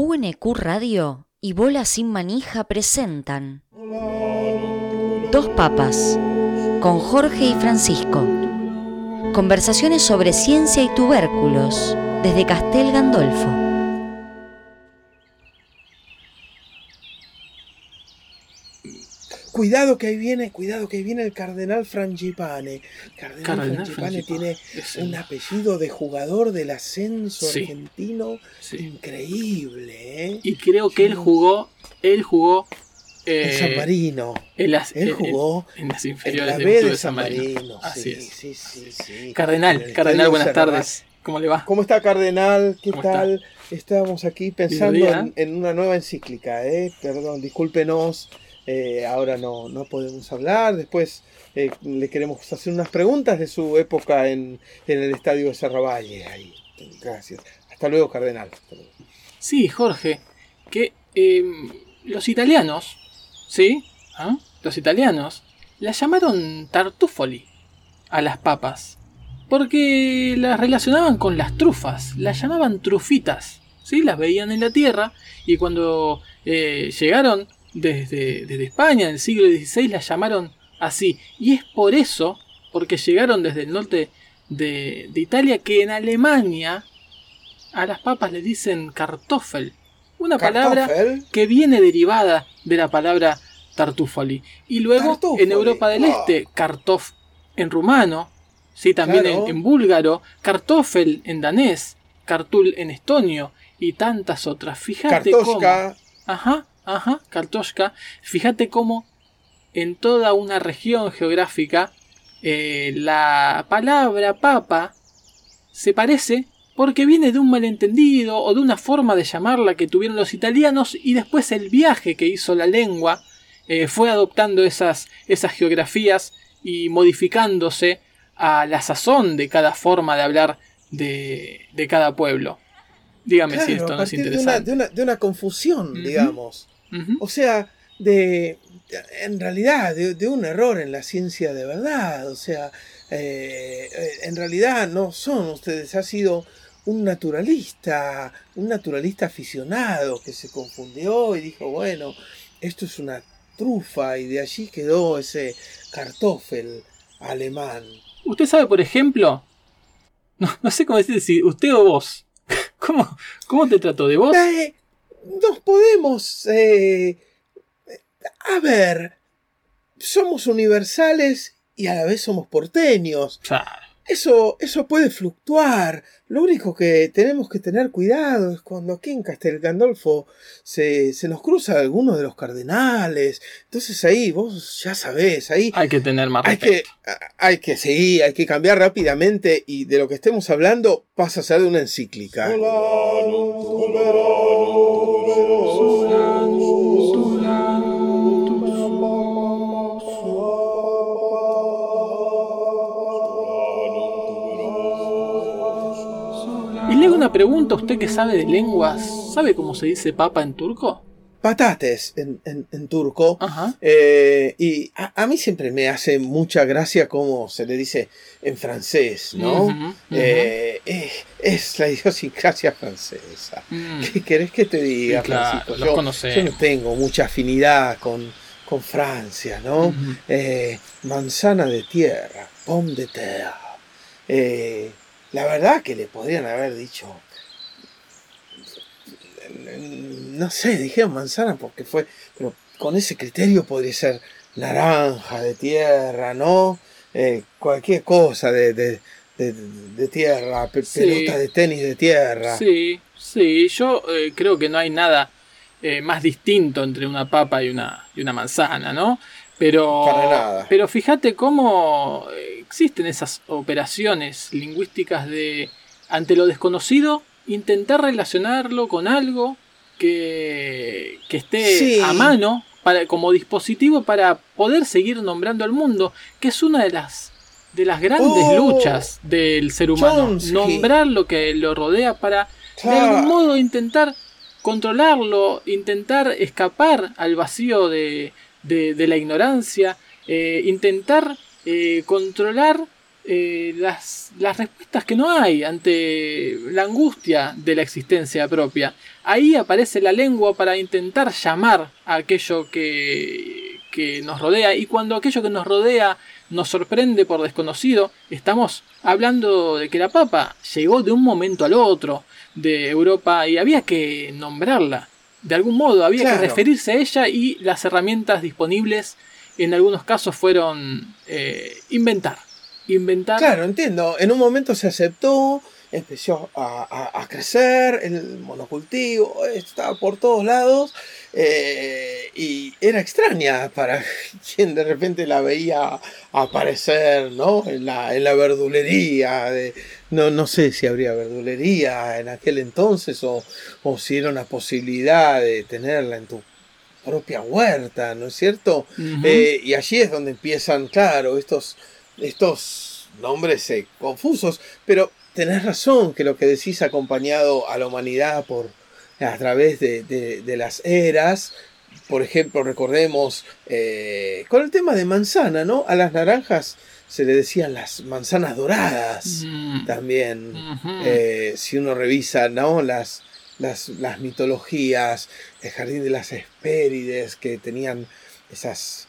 UNQ Radio y Bola Sin Manija presentan Dos Papas con Jorge y Francisco. Conversaciones sobre ciencia y tubérculos desde Castel Gandolfo. Cuidado que ahí viene, cuidado que ahí viene el cardenal Frangipane. Cardenal, Cardenal Frangipane Frangipane, tiene un apellido de jugador del ascenso Sí. argentino Sí. increíble, ¿eh? Y creo que él jugó, él jugó En eh, San Marino. en las, Él en- jugó en, en las En inferiores la del B de San Marino. Así sí, es. Cardenal, En Cardenal, buenas tardes. ¿Cómo le va? ¿Cómo está Cardenal? ¿Qué ¿Cómo está? tal? Estábamos aquí pensando en, en una nueva encíclica, ¿eh? Perdón, discúlpenos, eh, ahora no, no podemos hablar. Después eh, le queremos hacer unas preguntas de su época en, en el estadio de Serravalle. Ahí. Gracias. Hasta luego, Cardenal. Sí, Jorge, que eh, los italianos, ¿sí? ¿Ah? Los italianos la llamaron tartufoli a las papas, porque las relacionaban con las trufas, las llamaban trufitas, ¿sí? Las veían en la tierra y cuando eh, llegaron desde, desde España en el siglo XVI las llamaron así. Y es por eso, porque llegaron desde el norte de, de Italia, que en Alemania a las papas le dicen kartoffel. Una palabra que viene derivada de la palabra tartufoli. Y luego Tartufoli, en Europa del ah. Este, kartof en rumano, sí, también Claro. en, en búlgaro, kartoffel en danés, kartul en estonio y tantas otras. Fíjate cómo. Ajá, ajá, Kartoshka. Fíjate cómo en toda una región geográfica eh, la palabra papa se parece porque viene de un malentendido o de una forma de llamarla que tuvieron los italianos y después el viaje que hizo la lengua eh, fue adoptando esas, esas geografías y modificándose a la sazón de cada forma de hablar de, de cada pueblo. Dígame si esto no es partir de una, interesante. de, una, de una confusión, digamos. O sea, de, en realidad, de, de un error en la ciencia de verdad. O sea, eh, eh, en realidad no son ustedes, ha sido un naturalista, un naturalista aficionado que se confundió y dijo, bueno, esto es una trufa y de allí quedó ese kartoffel alemán. Usted sabe, por ejemplo, no, no sé cómo decir si usted o vos. ¿Cómo, cómo te trató de vos? Eh, nos podemos... eh, a ver, somos universales y a la vez somos porteños. Claro. Eso, eso puede fluctuar. Lo único que tenemos que tener cuidado es cuando aquí en Castel Gandolfo se, se nos cruza alguno de los cardenales. Entonces ahí, vos ya sabés, ahí Hay que tener más hay que, hay que, sí, hay que cambiar rápidamente y de lo que estemos hablando pasa a ser de una encíclica. Hago una pregunta, usted que sabe de lenguas, ¿sabe cómo se dice papa en turco? Patates en, en- en turco. Ajá. Eh, y a, a mí siempre me hace mucha gracia cómo se le dice en francés, ¿no? Eh, es, es la idiosincrasia francesa. Mm. ¿Qué querés que te diga, Sí, claro, Francisco? los Yo, no tengo mucha afinidad con, con Francia, ¿no? Eh, manzana de tierra, pomme de terre. La verdad que le podrían haber dicho. No sé, dijeron manzana porque fue. Pero con ese criterio podría ser naranja de tierra, ¿no? Eh, cualquier cosa de, de, de- de tierra, pe- Sí. de tenis de tierra. Sí, sí, yo eh, creo que no hay nada eh, más distinto entre una papa y una, y una manzana, ¿no? Pero, Para nada. pero fíjate cómo existen esas operaciones lingüísticas de, ante lo desconocido, intentar relacionarlo con algo que, que esté Sí. a mano para, como dispositivo para poder seguir nombrando al mundo, que es una de las de las grandes Oh, luchas del ser humano, Chomsky. nombrar lo que lo rodea para de algún modo intentar controlarlo, intentar escapar al vacío de, de- de la ignorancia, eh, intentar eh, controlar eh, las, las respuestas que no hay ante la angustia de la existencia propia. Ahí aparece la lengua para intentar llamar a aquello que, que nos rodea y cuando aquello que nos rodea nos sorprende por desconocido, estamos hablando de que la papa llegó de un momento al otro de Europa y había que nombrarla. De algún modo, había que referirse a ella y las herramientas disponibles en algunos casos fueron eh, inventar inventar. Claro, entiendo. En un momento se aceptó, empezó a, crecer, el monocultivo estaba por todos lados eh, y era extraña para quien de repente la veía aparecer ¿no? en, la, en la verdulería. No, no sé si habría verdulería en aquel entonces o, o si era una posibilidad de tenerla en tu propia huerta, ¿no es cierto? Eh, y allí es donde empiezan, claro, estos estos nombres eh, confusos, pero tenés razón que lo que decís acompañado a la humanidad por, a través de, las eras, por ejemplo, recordemos eh, con el tema de manzana, ¿no? A las naranjas se le decían las manzanas doradas mm. también. Eh, si uno revisa, ¿no? Las, las, las mitologías, el jardín de las Hespérides, que tenían esas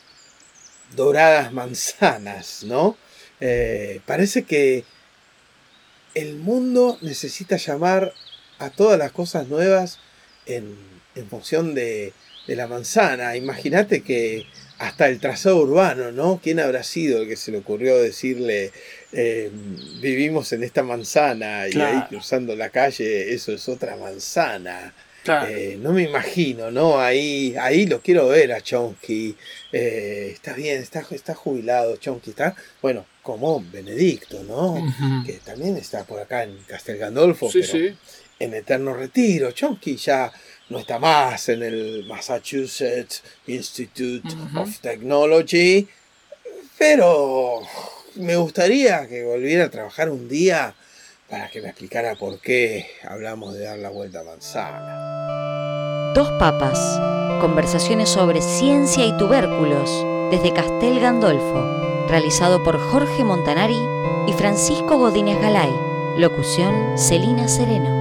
doradas manzanas, ¿no? Eh, parece que el mundo necesita llamar a todas las cosas nuevas en, función de, la manzana. Imagínate que hasta el trazado urbano, ¿no? ¿Quién habrá sido el que se le ocurrió decirle eh, vivimos en esta manzana y ahí cruzando la calle eso es otra manzana? Eh, no me imagino, ¿no? Ahí, ahí lo quiero ver a Chonky. Eh, está bien, está, está jubilado Chonky, está, bueno, como Benedicto, ¿no? Que también está por acá en Castel Gandolfo, pero en eterno retiro. Chonky ya no está más en el Massachusetts Institute of Technology, pero me gustaría que volviera a trabajar un día para que me explicara por qué hablamos de dar la vuelta a manzana. Dos papas. Conversaciones sobre ciencia y tubérculos desde Castel Gandolfo. Realizado por Jorge Montanari y Francisco Godínez Galay. Locución Celina Sereno.